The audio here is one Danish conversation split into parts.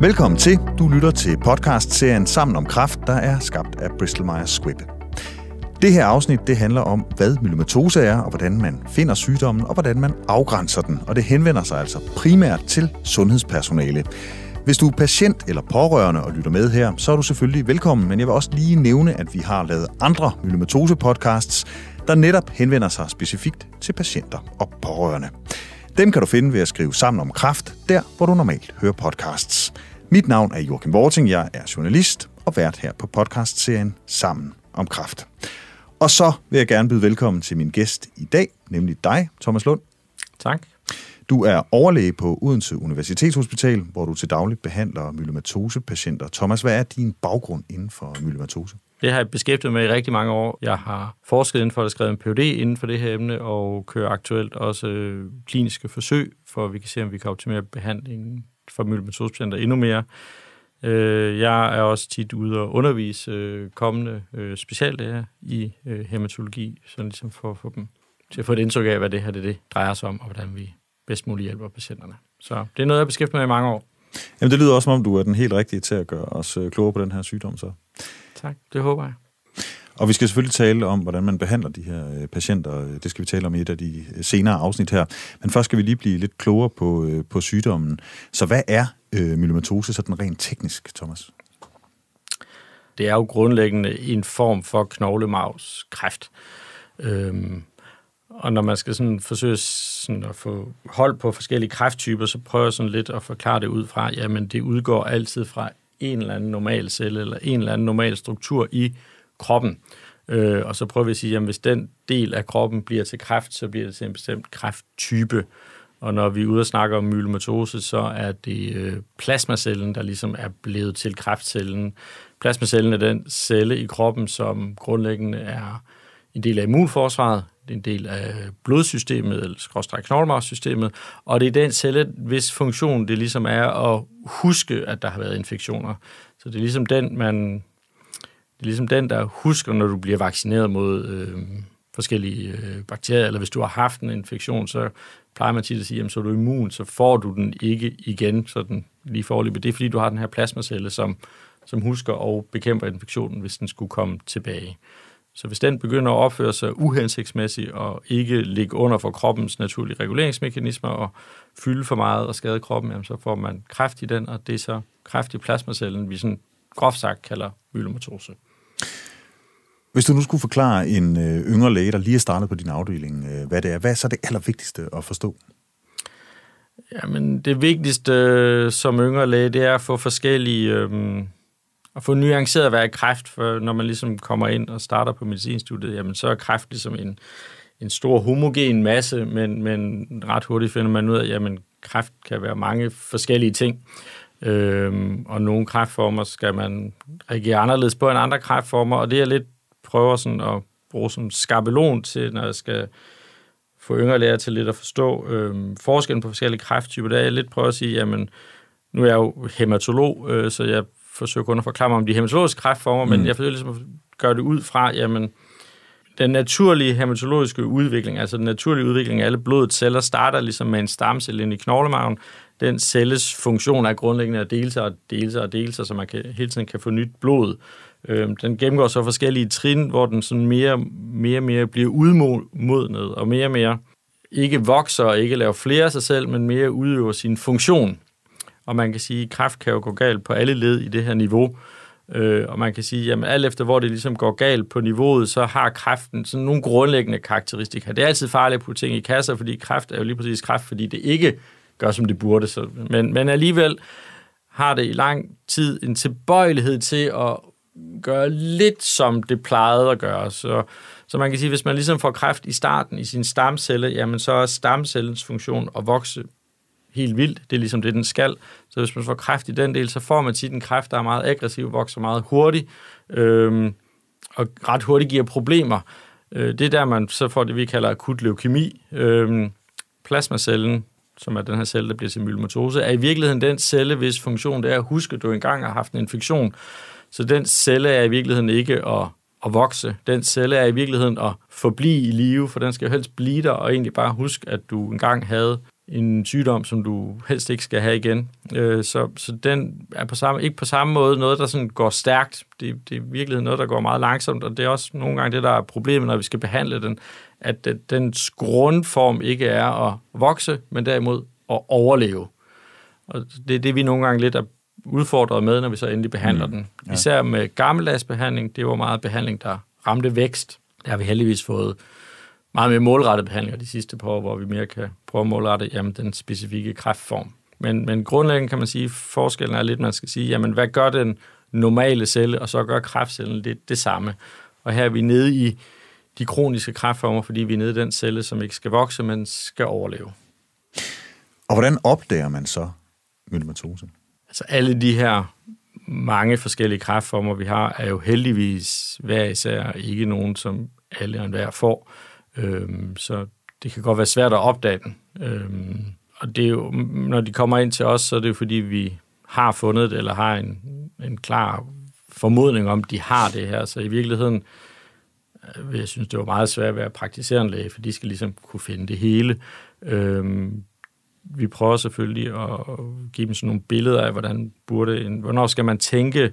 Velkommen til. Du lytter til podcast-serien Sammen om Kraft, der er skabt af Bristol Myers Squibb. Det her afsnit det handler om, hvad myelomatose er, og hvordan man finder sygdommen, og hvordan man afgrænser den. Og det henvender sig altså primært til sundhedspersonale. Hvis du er patient eller pårørende og lytter med her, så er du selvfølgelig velkommen, men jeg vil også lige nævne, at vi har lavet andre myelomatose-podcasts, der netop henvender sig specifikt til patienter og pårørende. Dem kan du finde ved at skrive sammen om kraft, der hvor du normalt hører podcasts. Mit navn er Joachim Vorting, jeg er journalist og vært her på podcastserien Sammen om kraft. Og så vil jeg gerne byde velkommen til min gæst i dag, nemlig dig, Thomas Lund. Tak. Du er overlæge på Odense Universitetshospital, hvor du til dagligt behandler myelomatose-patienter. Thomas, hvad er din baggrund inden for myelomatose? Det har jeg beskæftiget mig i rigtig mange år. Jeg har forsket inden for det, skrevet en Ph.D. inden for det her emne, og kører aktuelt også øh, kliniske forsøg, for at vi kan se, om vi kan optimere behandlingen for myelomatose-patienter endnu mere. Øh, jeg er også tit ude og undervise øh, kommende speciallæger i hematologi, så ligesom for at få dem til at få et indtryk af, hvad det her det, det drejer sig om, og hvordan vi bedst muligt hjælper patienterne. Så det er noget, jeg beskæftiger mig i mange år. Jamen, det lyder også, som om du er den helt rigtige til at gøre os klogere på den her sygdom, så. Tak, det håber jeg. Og vi skal selvfølgelig tale om, hvordan man behandler de her øh, patienter. Det skal vi tale om i et af de øh, senere afsnit her. Men først skal vi lige blive lidt klogere på, øh, på sygdommen. Så hvad er øh, myelomatose sådan rent teknisk, Thomas? Det er jo grundlæggende en form for knoglemavskræft. Øhm, og når man skal sådan forsøge sådan at få hold på forskellige kræfttyper, så prøver jeg sådan lidt at forklare det ud fra, jamen det udgår altid fra en eller anden normal celle, eller en eller anden normal struktur i kroppen. Øh, og så prøver vi at sige, at hvis den del af kroppen bliver til kræft, så bliver det til en bestemt kræfttype. Og når vi er ude og snakke om myelomatose, så er det øh, plasmacellen, der ligesom er blevet til kræftcellen. Plasmacellen er den celle i kroppen, som grundlæggende er en del af immunforsvaret, en del af blodsystemet, eller skråstræk knoglemarvssystemet, og det er den celle, hvis funktion det ligesom er at huske, at der har været infektioner. Så det er ligesom den, man, det er ligesom den, der husker, når du bliver vaccineret mod øh, forskellige øh, bakterier, eller hvis du har haft en infektion, så plejer man tit at sige, at så er du immun, så får du den ikke igen, sådan lige forløbet. Det er fordi, du har den her plasmacelle, som, som husker og bekæmper infektionen, hvis den skulle komme tilbage. Så hvis den begynder at opføre sig uhensigtsmæssigt og ikke ligge under for kroppens naturlige reguleringsmekanismer og fylde for meget og skade kroppen, jamen, så får man kræft i den, og det er så kræft i plasmacellen, vi sådan groft sagt kalder myelomatose. Hvis du nu skulle forklare en øh, yngre læge, der lige er startet på din afdeling, øh, hvad det er, hvad er så det allervigtigste at forstå? Jamen, det vigtigste øh, som yngre læge, det er at få forskellige... Øh, at få nuanceret at være kræft, for når man ligesom kommer ind og starter på medicinstudiet, jamen så er kræft ligesom en, en stor homogen masse, men, men ret hurtigt finder man ud af, at jamen, kræft kan være mange forskellige ting. Øhm, og nogle kræftformer skal man reagere anderledes på end andre kræftformer, og det er lidt prøver sådan at bruge som skabelon til, når jeg skal få yngre lærer til lidt at forstå øh, forskellen på forskellige kræfttyper. Der er jeg lidt prøver at sige, jamen, nu er jeg jo hematolog, øh, så jeg forsøger kun at forklare mig om de hematologiske kræftformer, mm. men jeg forsøger ligesom at gøre det ud fra, jamen, den naturlige hematologiske udvikling, altså den naturlige udvikling af alle blodets celler, starter ligesom med en stamcelle ind i knoglemagen. Den celles funktion er grundlæggende at dele sig og dele sig og dele sig, så man kan, hele tiden kan få nyt blod. Øhm, den gennemgår så forskellige trin, hvor den sådan mere mere mere bliver udmodnet, og mere og mere ikke vokser og ikke laver flere af sig selv, men mere udøver sin funktion. Og man kan sige, at kræft kan jo gå galt på alle led i det her niveau. Øh, og man kan sige, at alt efter hvor det ligesom går galt på niveauet, så har kræften sådan nogle grundlæggende karakteristika. Det er altid farligt at putte ting i kasser, fordi kræft er jo lige præcis kræft, fordi det ikke gør, som det burde. Så, men, men alligevel har det i lang tid en tilbøjelighed til at gøre lidt, som det plejede at gøre. Så, så man kan sige, hvis man ligesom får kræft i starten i sin stamcelle, jamen så er stamcellens funktion at vokse helt vildt. Det er ligesom det, den skal. Så hvis man får kræft i den del, så får man tit en kræft, der er meget aggressiv, vokser meget hurtigt, øh, og ret hurtigt giver problemer. Øh, det er der, man så får det, vi kalder akut leukemi. Øh, plasmacellen, som er den her celle, der bliver til myelomatose, er i virkeligheden den celle, hvis funktion det er at huske, at du engang har haft en infektion. Så den celle er i virkeligheden ikke at, at vokse. Den celle er i virkeligheden at forblive i live, for den skal jo helst blive der, og egentlig bare huske, at du engang havde en sygdom, som du helst ikke skal have igen. Øh, så, så den er på samme, ikke på samme måde noget, der sådan går stærkt. Det, det er virkelig noget, der går meget langsomt, og det er også nogle gange det, der er problemet, når vi skal behandle den, at den grundform ikke er at vokse, men derimod at overleve. Og det er det, vi nogle gange lidt er udfordret med, når vi så endelig behandler mm. den. Ja. Især med gammeldags behandling, det var meget behandling, der ramte vækst. Der har vi heldigvis fået meget mere målrettet behandlinger de sidste par år, hvor vi mere kan prøve at målrette jamen, den specifikke kræftform. Men, men grundlæggende kan man sige, at forskellen er lidt, man skal sige, jamen hvad gør den normale celle, og så gør kræftcellen det, det samme. Og her er vi nede i de kroniske kræftformer, fordi vi er nede i den celle, som ikke skal vokse, men skal overleve. Og hvordan opdager man så myelomatose? Altså alle de her mange forskellige kræftformer, vi har, er jo heldigvis hver især ikke nogen, som alle og enhver får. Øhm, så det kan godt være svært at opdage den. Øhm, og det er jo, når de kommer ind til os, så er det jo fordi, vi har fundet det, eller har en, en klar formodning om, de har det her. Så i virkeligheden øh, jeg synes, det var meget svært at være praktiserende læge, for de skal ligesom kunne finde det hele. Øhm, vi prøver selvfølgelig at give dem sådan nogle billeder af, hvordan burde en, hvornår skal man tænke,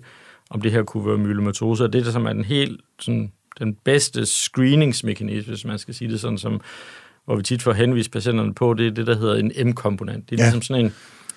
om det her kunne være myelomatose, og det der som er den helt sådan, den bedste screeningsmekanisme, hvis man skal sige det sådan, som, hvor vi tit får henvist patienterne på, det er det, der hedder en M-komponent. Det er ja. ligesom sådan en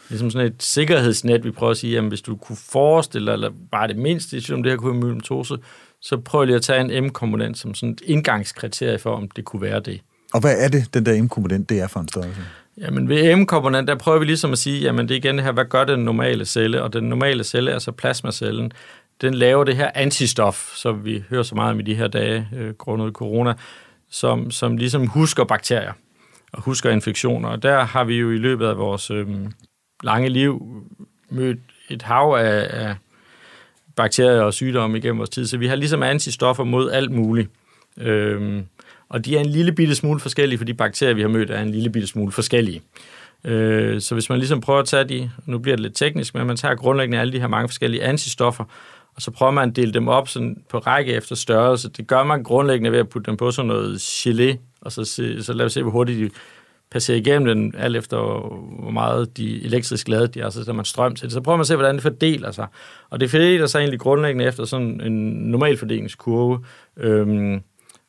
ligesom sådan et sikkerhedsnet, vi prøver at sige, jamen hvis du kunne forestille dig, eller bare det mindste, om det her kunne være myelomatose, så prøv lige at tage en M-komponent som sådan et indgangskriterie for, om det kunne være det. Og hvad er det, den der M-komponent, det er for en størrelse? Jamen ved M-komponent, der prøver vi ligesom at sige, jamen det er igen det her, hvad gør den normale celle? Og den normale celle, altså plasmacellen, den laver det her antistof, som vi hører så meget om i de her dage, øh, grundet corona, som, som ligesom husker bakterier og husker infektioner. Og der har vi jo i løbet af vores øh, lange liv mødt et hav af, af bakterier og sygdomme igennem vores tid, så vi har ligesom antistoffer mod alt muligt. Øh, og de er en lille bitte smule forskellige, for de bakterier, vi har mødt, er en lille bitte smule forskellige. Øh, så hvis man ligesom prøver at tage de, nu bliver det lidt teknisk, men man tager grundlæggende alle de her mange forskellige antistoffer, og så prøver man at dele dem op sådan på række efter størrelse. Det gør man grundlæggende ved at putte dem på sådan noget gelé, og så, se, så lad os se, hvor hurtigt de passerer igennem den, alt efter hvor meget de elektrisk ladet de er, så der man strøm til det. Så prøver man at se, hvordan det fordeler sig. Og det fordeler sig egentlig grundlæggende efter sådan en normal fordelingskurve. Øhm,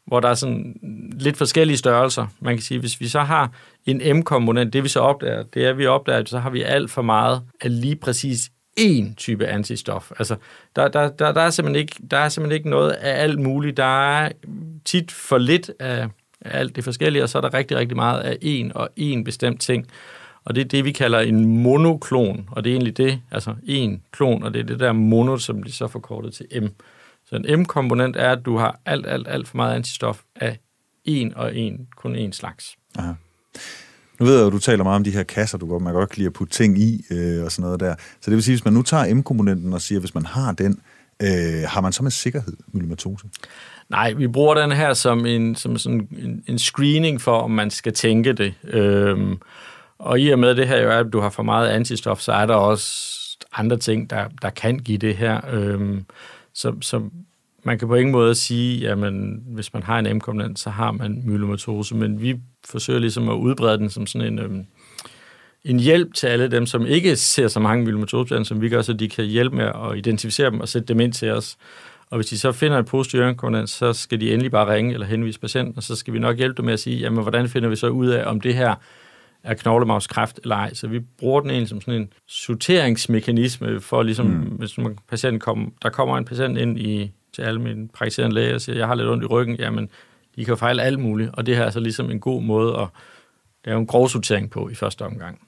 hvor der er sådan lidt forskellige størrelser. Man kan sige, hvis vi så har en M-komponent, det vi så opdager, det er, at vi opdager, at så har vi alt for meget af lige præcis én type antistof. Altså, der, der, der, der, er simpelthen ikke, der er simpelthen ikke noget af alt muligt. Der er tit for lidt af, af alt det forskellige, og så er der rigtig, rigtig meget af én og én bestemt ting. Og det er det, vi kalder en monoklon, og det er egentlig det, altså én klon, og det er det der mono, som de så forkortet til M. Så en M-komponent er, at du har alt, alt, alt for meget antistof af en og en, kun en slags. Aha. Nu ved jeg at du taler meget om de her kasser, du godt, man godt kan lide at putte ting i øh, og sådan noget der. Så det vil sige, hvis man nu tager M-komponenten og siger, hvis man har den, øh, har man så med sikkerhed myelomatose? Nej, vi bruger den her som en, som sådan en, en screening for, om man skal tænke det. Øhm, og i og med det her jo er, at du har for meget antistof, så er der også andre ting, der, der kan give det her. Øhm, så, så man kan på ingen måde sige, jamen hvis man har en M-komponent, så har man myelomatose, men vi forsøger ligesom at udbrede den som sådan en, øhm, en hjælp til alle dem, som ikke ser så mange myelomatose, som vi gør, så de kan hjælpe med at identificere dem og sætte dem ind til os. Og hvis de så finder et positiv komponent, så skal de endelig bare ringe eller henvise patienten, og så skal vi nok hjælpe dem med at sige, jamen hvordan finder vi så ud af, om det her er knoglemavskræft eller ej. Så vi bruger den egentlig som sådan en sorteringsmekanisme for ligesom, mm. hvis man, patienten kommer, der kommer en patient ind i, til alle mine praktiserende læger og siger, jeg har lidt ondt i ryggen, jamen, de kan fejle alt muligt, og det her er så ligesom en god måde at lave en grov sortering på i første omgang.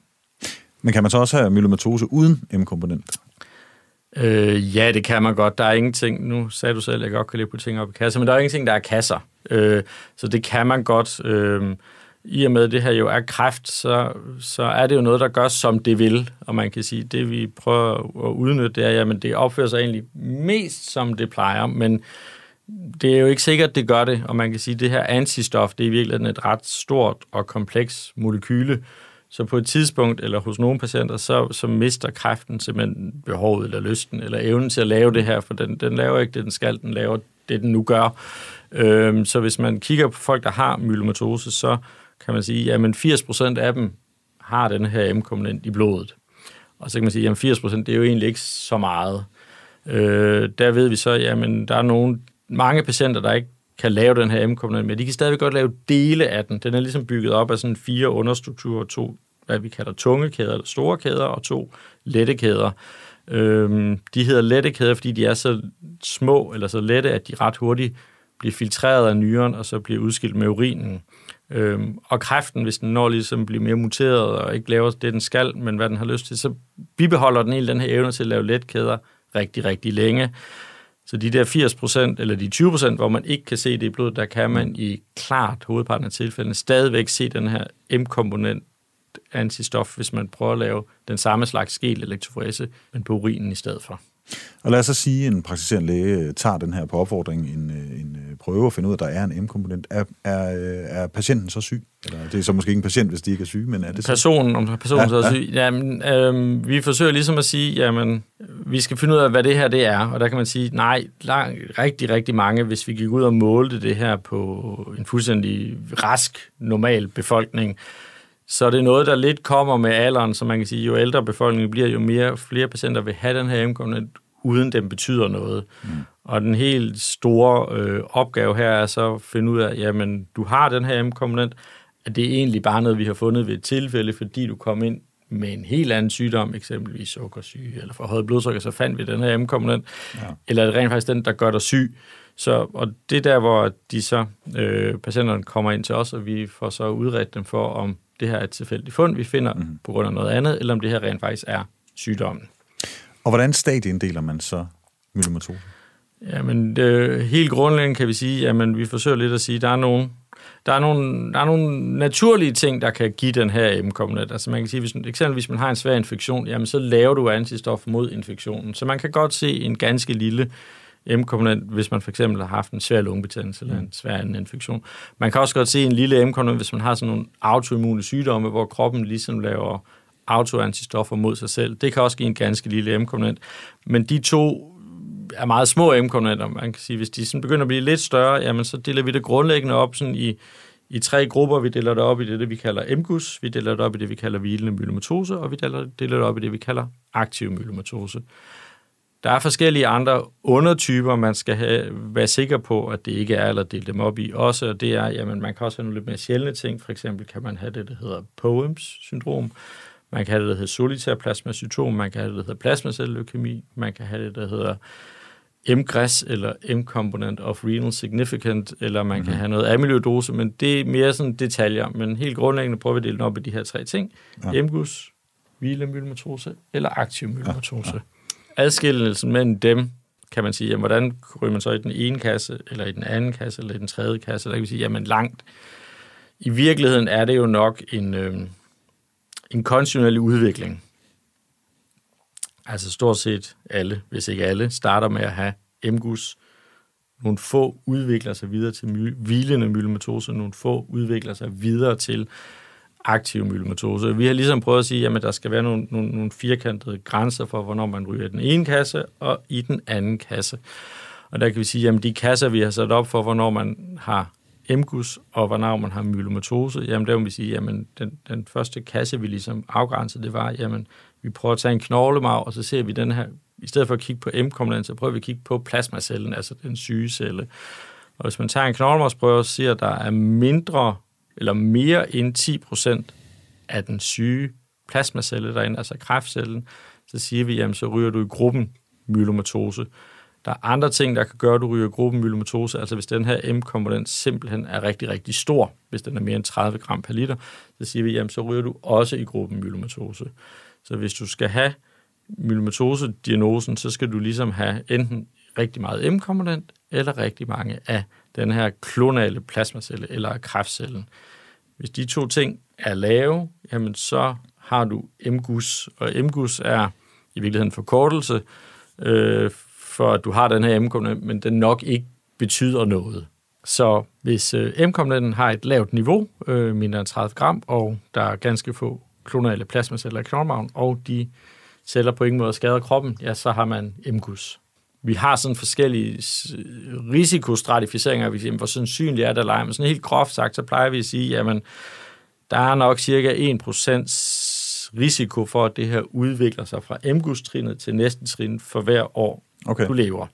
Men kan man så også have myelomatose uden M-komponent? Øh, ja, det kan man godt. Der er ingenting, nu sagde du selv, at jeg godt kan lide på ting op i kasser, men der er ingenting, der er kasser. Øh, så det kan man godt. Øh, i og med, at det her jo er kræft, så, så er det jo noget, der gør, som det vil. Og man kan sige, det vi prøver at udnytte, det er, at det opfører sig egentlig mest, som det plejer, men det er jo ikke sikkert, det gør det. Og man kan sige, at det her antistof, det er i virkeligheden et ret stort og kompleks molekyle. Så på et tidspunkt, eller hos nogle patienter, så, så mister kræften simpelthen behovet eller lysten, eller evnen til at lave det her, for den, den laver ikke det, den skal, den laver det, den nu gør. Øhm, så hvis man kigger på folk, der har myelomatose, så kan man sige, at 80% af dem har den her M-komponent i blodet. Og så kan man sige, at 80 procent, det er jo egentlig ikke så meget. Øh, der ved vi så, at der er nogle, mange patienter, der ikke kan lave den her M-komponent, men de kan stadigvæk godt lave dele af den. Den er ligesom bygget op af sådan fire understrukturer, to, hvad vi kalder tunge kæder, eller store kæder, og to lette kæder. Øhm, de hedder lette kæder, fordi de er så små, eller så lette, at de ret hurtigt bliver filtreret af nyren, og så bliver udskilt med urinen. Øhm, og kræften, hvis den når ligesom bliver mere muteret og ikke laver det, den skal, men hvad den har lyst til, så bibeholder den hele den her evne til at lave letkæder rigtig, rigtig længe. Så de der 80%, eller de 20%, hvor man ikke kan se det i blodet, der kan man i klart hovedparten af tilfældene stadigvæk se den her M-komponent antistof, hvis man prøver at lave den samme slags gel elektroforese, men på urinen i stedet for. Og lad os så sige, at en praktiserende læge øh, tager den her på opfordring, en, øh, en øh, prøve og finder ud af, at der er en M-komponent. Er, er, er patienten så syg? Eller det er så måske ikke en patient, hvis de ikke er syge, men er det så? Personen, om personen ja, så er ja. syg. Jamen, øhm, vi forsøger ligesom at sige, jamen, vi skal finde ud af, hvad det her det er. Og der kan man sige, nej, lang, rigtig, rigtig mange, hvis vi gik ud og målte det her på en fuldstændig rask, normal befolkning, så det er noget, der lidt kommer med alderen, så man kan sige, jo ældre befolkningen bliver, jo mere flere patienter vil have den her M-komponent, uden den betyder noget. Mm. Og den helt store øh, opgave her er så at finde ud af, jamen, du har den her M-komponent, at det er egentlig bare noget, vi har fundet ved et tilfælde, fordi du kom ind med en helt anden sygdom, eksempelvis sukkersyge eller forhøjet blodsukker, så fandt vi den her M-komponent, ja. eller er det rent faktisk den, der gør dig syg. Så, og det er der, hvor de så, øh, patienterne kommer ind til os, og vi får så udredt dem for, om det her er et tilfældigt fund, vi finder mm. på grund af noget andet, eller om det her rent faktisk er sygdommen. Og hvordan stadieinddeler man så myelomatose? Jamen, det, helt grundlæggende kan vi sige, at vi forsøger lidt at sige, at der er nogle, der er nogle, der er nogle naturlige ting, der kan give den her M-komponent. Altså man kan sige, hvis, eksempelvis hvis man har en svær infektion, jamen så laver du antistof mod infektionen. Så man kan godt se en ganske lille M-komponent, hvis man for eksempel har haft en svær lungebetændelse eller en svær anden infektion. Man kan også godt se en lille M-komponent, hvis man har sådan nogle autoimmune sygdomme, hvor kroppen ligesom laver autoantistoffer mod sig selv. Det kan også give en ganske lille M-komponent. Men de to er meget små M-komponenter. Man kan sige, hvis de sådan begynder at blive lidt større, jamen så deler vi det grundlæggende op sådan i, i tre grupper. Vi deler det op i det, det vi kalder MGUS, vi deler det op i det, vi kalder hvilende myelomatose, og vi deler, deler det op i det, vi kalder aktiv myelomatose. Der er forskellige andre undertyper, man skal have, være sikker på, at det ikke er, eller dele dem op i også, og det er, jamen man kan også have nogle lidt mere sjældne ting. For eksempel kan man have det, der hedder POEMS-syndrom, man kan have det, der hedder solitær plasmacytom, man kan have det, der hedder plasmacelleukemi, man kan have det, der hedder MGRAS eller M-component of renal significant, eller man mm-hmm. kan mhm. have noget amyloidose, men det er mere sådan detaljer. Men helt grundlæggende prøver vi at dele den op i de her tre ting. Ja. MGUS, hvilemyelomatose eller aktiv myelomatose. Ja, ja adskillelsen mellem dem, kan man sige, jamen, hvordan ryger man så i den ene kasse, eller i den anden kasse, eller i den tredje kasse, der kan vi sige, jamen langt. I virkeligheden er det jo nok en, øh, en kontinuerlig udvikling. Altså stort set alle, hvis ikke alle, starter med at have MGUS. Nogle få udvikler sig videre til my- hvilende myelomatose, nogle få udvikler sig videre til aktiv myelomatose. Vi har ligesom prøvet at sige, at der skal være nogle, nogle, nogle firkantede grænser for, hvornår man ryger i den ene kasse og i den anden kasse. Og der kan vi sige, at de kasser, vi har sat op for, hvornår man har MGUS og hvornår man har myelomatose, jamen der må vi sige, jamen den, den første kasse, vi ligesom afgrænsede, det var, jamen vi prøver at tage en knoglemarv, og så ser vi den her, i stedet for at kigge på M-komponenten, så prøver vi at kigge på plasmacellen, altså den syge celle. Og hvis man tager en knoglemarvsprøve og ser, at der er mindre eller mere end 10 procent af den syge plasmacelle derinde, altså kræftcellen, så siger vi, jamen så ryger du i gruppen myelomatose. Der er andre ting, der kan gøre, at du ryger i gruppen myelomatose, altså hvis den her M-komponent simpelthen er rigtig, rigtig stor, hvis den er mere end 30 gram per liter, så siger vi, jamen så ryger du også i gruppen myelomatose. Så hvis du skal have myelomatose-diagnosen, så skal du ligesom have enten rigtig meget M-komponent, eller rigtig mange af den her klonale plasmacelle eller kræftcellen. Hvis de to ting er lave, jamen så har du MGUS, og MGUS er i virkeligheden forkortelse øh, for, at du har den her M-komponent, men den nok ikke betyder noget. Så hvis øh, M-komponenten har et lavt niveau, øh, mindre end 30 gram, og der er ganske få klonale plasmaceller i knoglemagen, og de celler på ingen måde skader kroppen, ja, så har man MGUS vi har sådan forskellige risikostratificeringer, vi hvor sandsynligt er det eller Men sådan helt groft sagt, så plejer vi at sige, jamen, der er nok cirka 1% risiko for, at det her udvikler sig fra MGUS-trinet til næste trin for hver år, Okay. du lever.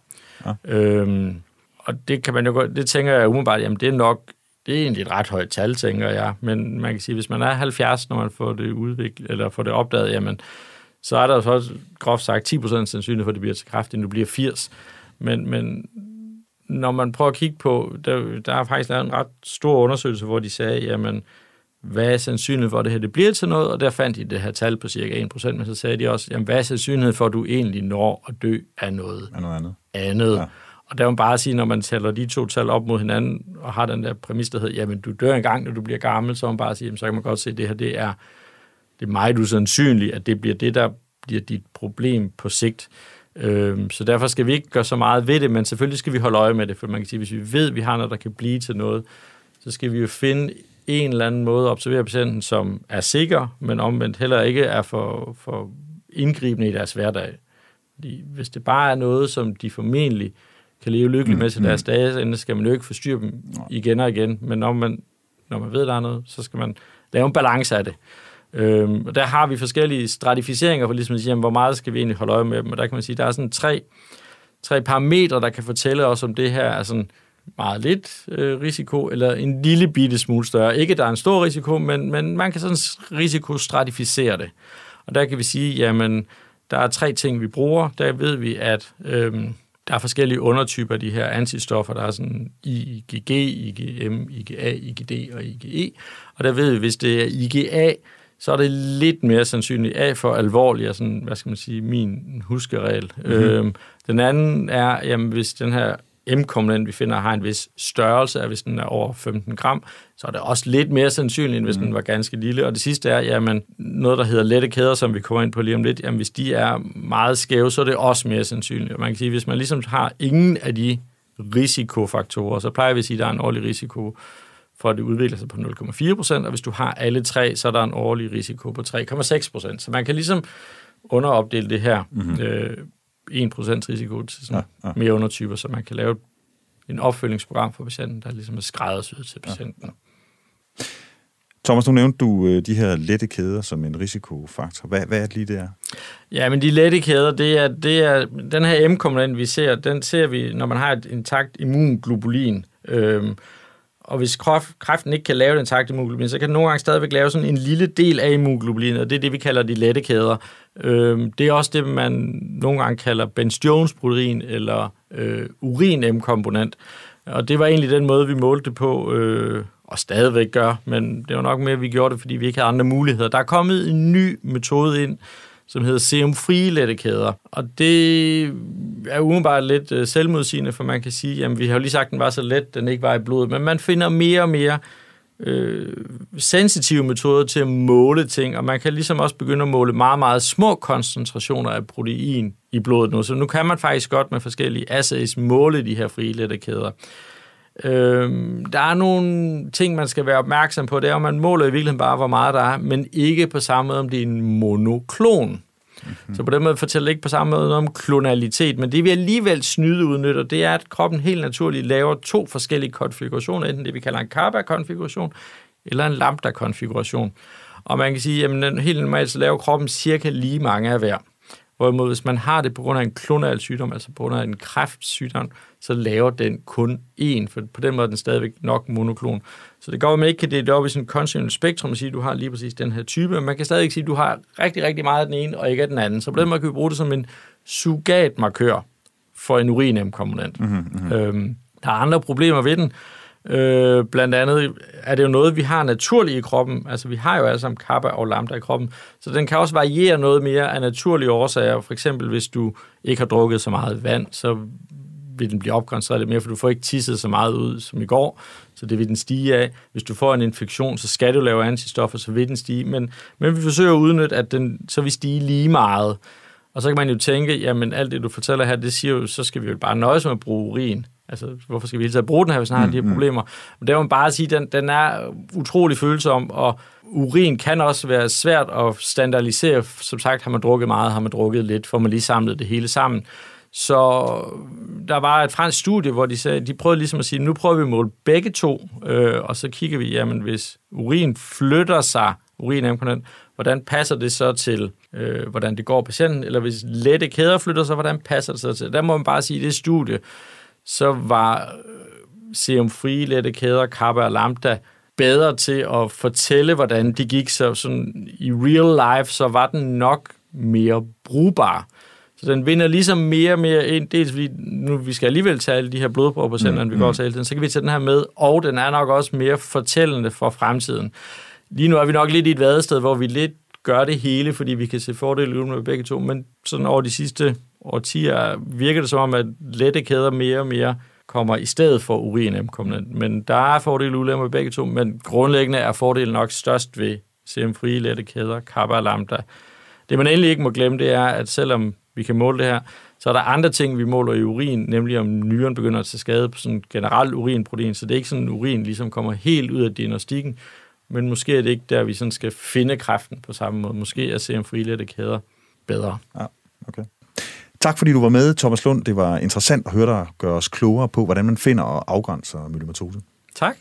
Ja. Øhm, og det kan man jo godt, det tænker jeg umiddelbart, jamen det er nok, det er egentlig et ret højt tal, tænker jeg. Men man kan sige, hvis man er 70, når man får det udviklet, eller får det opdaget, jamen, så er der så groft sagt 10% sandsynlighed for, at det bliver til kræft, end du bliver 80. Men, men når man prøver at kigge på, der, der er faktisk lavet en ret stor undersøgelse, hvor de sagde, jamen, hvad er sandsynligheden for, at det her det bliver til noget? Og der fandt de det her tal på cirka 1%, men så sagde de også, jamen, hvad er sandsynligheden for, at du egentlig når at dø af noget Er noget andet. andet? Ja. Og der vil man bare sige, når man tæller de to tal op mod hinanden, og har den der præmis, der hedder, jamen du dør engang, når du bliver gammel, så vil man bare sige, jamen, så kan man godt se, at det her det er, det er meget usandsynligt, at det bliver det, der bliver dit problem på sigt. Øhm, så derfor skal vi ikke gøre så meget ved det, men selvfølgelig skal vi holde øje med det, for man kan sige, hvis vi ved, at vi har noget, der kan blive til noget, så skal vi jo finde en eller anden måde at observere patienten, som er sikker, men omvendt heller ikke er for, for indgribende i deres hverdag. Fordi hvis det bare er noget, som de formentlig kan leve lykkeligt med til deres dage, så skal man jo ikke forstyrre dem igen og igen. Men når man, når man ved, der er noget, så skal man lave en balance af det. Øhm, og der har vi forskellige stratificeringer for ligesom at sige, jamen, hvor meget skal vi egentlig holde øje med dem. Og der kan man sige, der er sådan tre, tre parametre, der kan fortælle os, om det her er sådan meget lidt øh, risiko, eller en lille bitte smule større. Ikke, der er en stor risiko, men, men man kan sådan risikostratificere det. Og der kan vi sige, jamen, der er tre ting, vi bruger. Der ved vi, at øhm, der er forskellige undertyper af de her antistoffer. Der er sådan IgG, IgM, IgA, IgD og IgE. Og der ved vi, hvis det er IgA, så er det lidt mere sandsynligt A for alvorlig, og sådan, hvad skal man sige, min huskeregel. Mm-hmm. Øhm, den anden er, jamen, hvis den her M-komponent, vi finder, har en vis størrelse, at hvis den er over 15 gram, så er det også lidt mere sandsynligt, end hvis mm. den var ganske lille. Og det sidste er, jamen, noget, der hedder lette kæder, som vi kommer ind på lige om lidt, jamen, hvis de er meget skæve, så er det også mere sandsynligt. Og man kan sige, hvis man ligesom har ingen af de risikofaktorer, så plejer vi at sige, at der er en årlig risiko for at det udvikler sig på 0,4 procent, og hvis du har alle tre, så er der en årlig risiko på 3,6 procent. Så man kan ligesom underopdele det her mm-hmm. øh, 1 procent risiko til sådan ja, ja. mere undertyper, så man kan lave en opfølgningsprogram for patienten, der ligesom er skræddersyet til patienten. Ja, ja. Thomas, nu nævnte du øh, de her lette kæder som en risikofaktor. Hvad, hvad er det lige der? Ja, men de lette kæder, det er, det er den her M-komponent, vi ser, den ser vi, når man har et intakt immunglobulin. Øhm, og hvis kræften ikke kan lave den intakt immunglobulin, så kan den nogle gange stadigvæk lave sådan en lille del af immunglobulinet, og det er det, vi kalder de lette kæder. Øh, det er også det, man nogle gange kalder Benz-Jones-protein eller øh, urin-M-komponent. Og det var egentlig den måde, vi målte det på, øh, og stadigvæk gør, men det var nok mere, at vi gjorde det, fordi vi ikke havde andre muligheder. Der er kommet en ny metode ind, som hedder serumfrie lettekæder. Og det er umiddelbart lidt øh, selvmodsigende, for man kan sige, jamen vi har jo lige sagt, at den var så let, den ikke var i blodet, men man finder mere og mere øh, sensitive metoder til at måle ting, og man kan ligesom også begynde at måle meget, meget små koncentrationer af protein i blodet nu. Så nu kan man faktisk godt med forskellige assays måle de her frie lettekæder. Øhm, der er nogle ting, man skal være opmærksom på. Det er, at man måler i virkeligheden bare, hvor meget der er, men ikke på samme måde, om det er en monoklon. Mm-hmm. Så på den måde fortæller det ikke på samme måde noget om klonalitet, men det vi alligevel snyde udnytter, det er, at kroppen helt naturligt laver to forskellige konfigurationer, enten det vi kalder en Kappa-konfiguration, eller en Lambda-konfiguration. Og man kan sige, at helt normalt så laver kroppen cirka lige mange af hver. Hvorimod hvis man har det på grund af en klonal sygdom, altså på grund af en kræftsygdom, så laver den kun én, for på den måde er den stadigvæk nok monoklon. Så det går, at man ikke kan dele det op i sådan et kontinuerligt spektrum og sige, at du har lige præcis den her type, men man kan stadig sige, at du har rigtig, rigtig meget af den ene, og ikke af den anden. Så på den måde kan vi bruge det som en sugatmarkør for en urin-komponent. Mm-hmm. Øhm, der er andre problemer ved den. Øh, blandt andet er det jo noget, vi har naturligt i kroppen. Altså, vi har jo alle sammen kappa og lambda i kroppen. Så den kan også variere noget mere af naturlige årsager. For eksempel, hvis du ikke har drukket så meget vand, så vil den blive opkoncentreret lidt mere, for du får ikke tisset så meget ud som i går, så det vil den stige af. Hvis du får en infektion, så skal du lave antistoffer, så vil den stige. Men, men vi forsøger at udnytte, at den så vil stige lige meget. Og så kan man jo tænke, jamen alt det, du fortæller her, det siger jo, så skal vi jo bare nøjes med at bruge urin. Altså, hvorfor skal vi hele tiden bruge den her, hvis den har mm, de her problemer? Men der må man bare sige, at den, den er utrolig følsom, og urin kan også være svært at standardisere. Som sagt, har man drukket meget, har man drukket lidt, får man lige samlet det hele sammen. Så der var et fransk studie, hvor de, sagde, de prøvede ligesom at sige, nu prøver vi at måle begge to, øh, og så kigger vi, jamen hvis urin flytter sig urinamkomponent, hvordan passer det så til, øh, hvordan det går patienten, eller hvis lette kæder flytter sig, hvordan passer det så til? Der må man bare sige, det studie, så var øh, serum-frie lette kæder, Kappa og Lambda, bedre til at fortælle, hvordan det gik. Så sådan, i real life, så var den nok mere brugbar. Så den vinder ligesom mere og mere ind, dels fordi nu vi skal alligevel tage alle de her blodprøver på centeren, mm, vi går mm. til hele tiden, så kan vi tage den her med, og den er nok også mere fortællende for fremtiden. Lige nu er vi nok lidt i et vadested, hvor vi lidt gør det hele, fordi vi kan se fordele ud med begge to, men sådan over de sidste årtier virker det som om, at lette kæder mere og mere kommer i stedet for urinamkomponent. Men der er fordele og ulemper begge to, men grundlæggende er fordelen nok størst ved CM-frie lette kæder, kappa og lambda. Det man endelig ikke må glemme, det er, at selvom vi kan måle det her, så er der andre ting, vi måler i urin, nemlig om nyren begynder at tage skade på sådan generelt urinprotein, så det er ikke sådan, at urin ligesom kommer helt ud af diagnostikken, men måske er det ikke der, vi sådan skal finde kræften på samme måde. Måske er CM-frie lette kæder bedre. Ja, okay. Tak fordi du var med, Thomas Lund. Det var interessant at høre dig gøre os klogere på, hvordan man finder og afgrænser myelomatose. Tak.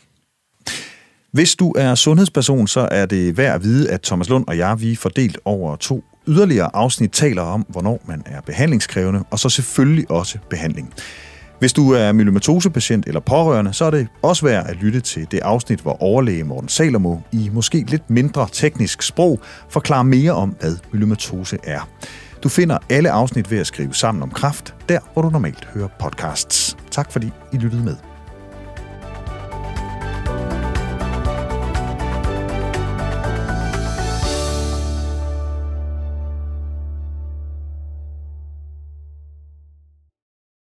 Hvis du er sundhedsperson, så er det værd at vide, at Thomas Lund og jeg, vi er fordelt over to yderligere afsnit taler om, hvornår man er behandlingskrævende, og så selvfølgelig også behandling. Hvis du er myelomatosepatient eller pårørende, så er det også værd at lytte til det afsnit, hvor overlæge Morten Salomo i måske lidt mindre teknisk sprog forklarer mere om, hvad myelomatose er. Du finder alle afsnit ved at skrive sammen om kraft, der hvor du normalt hører podcasts. Tak fordi I lyttede med.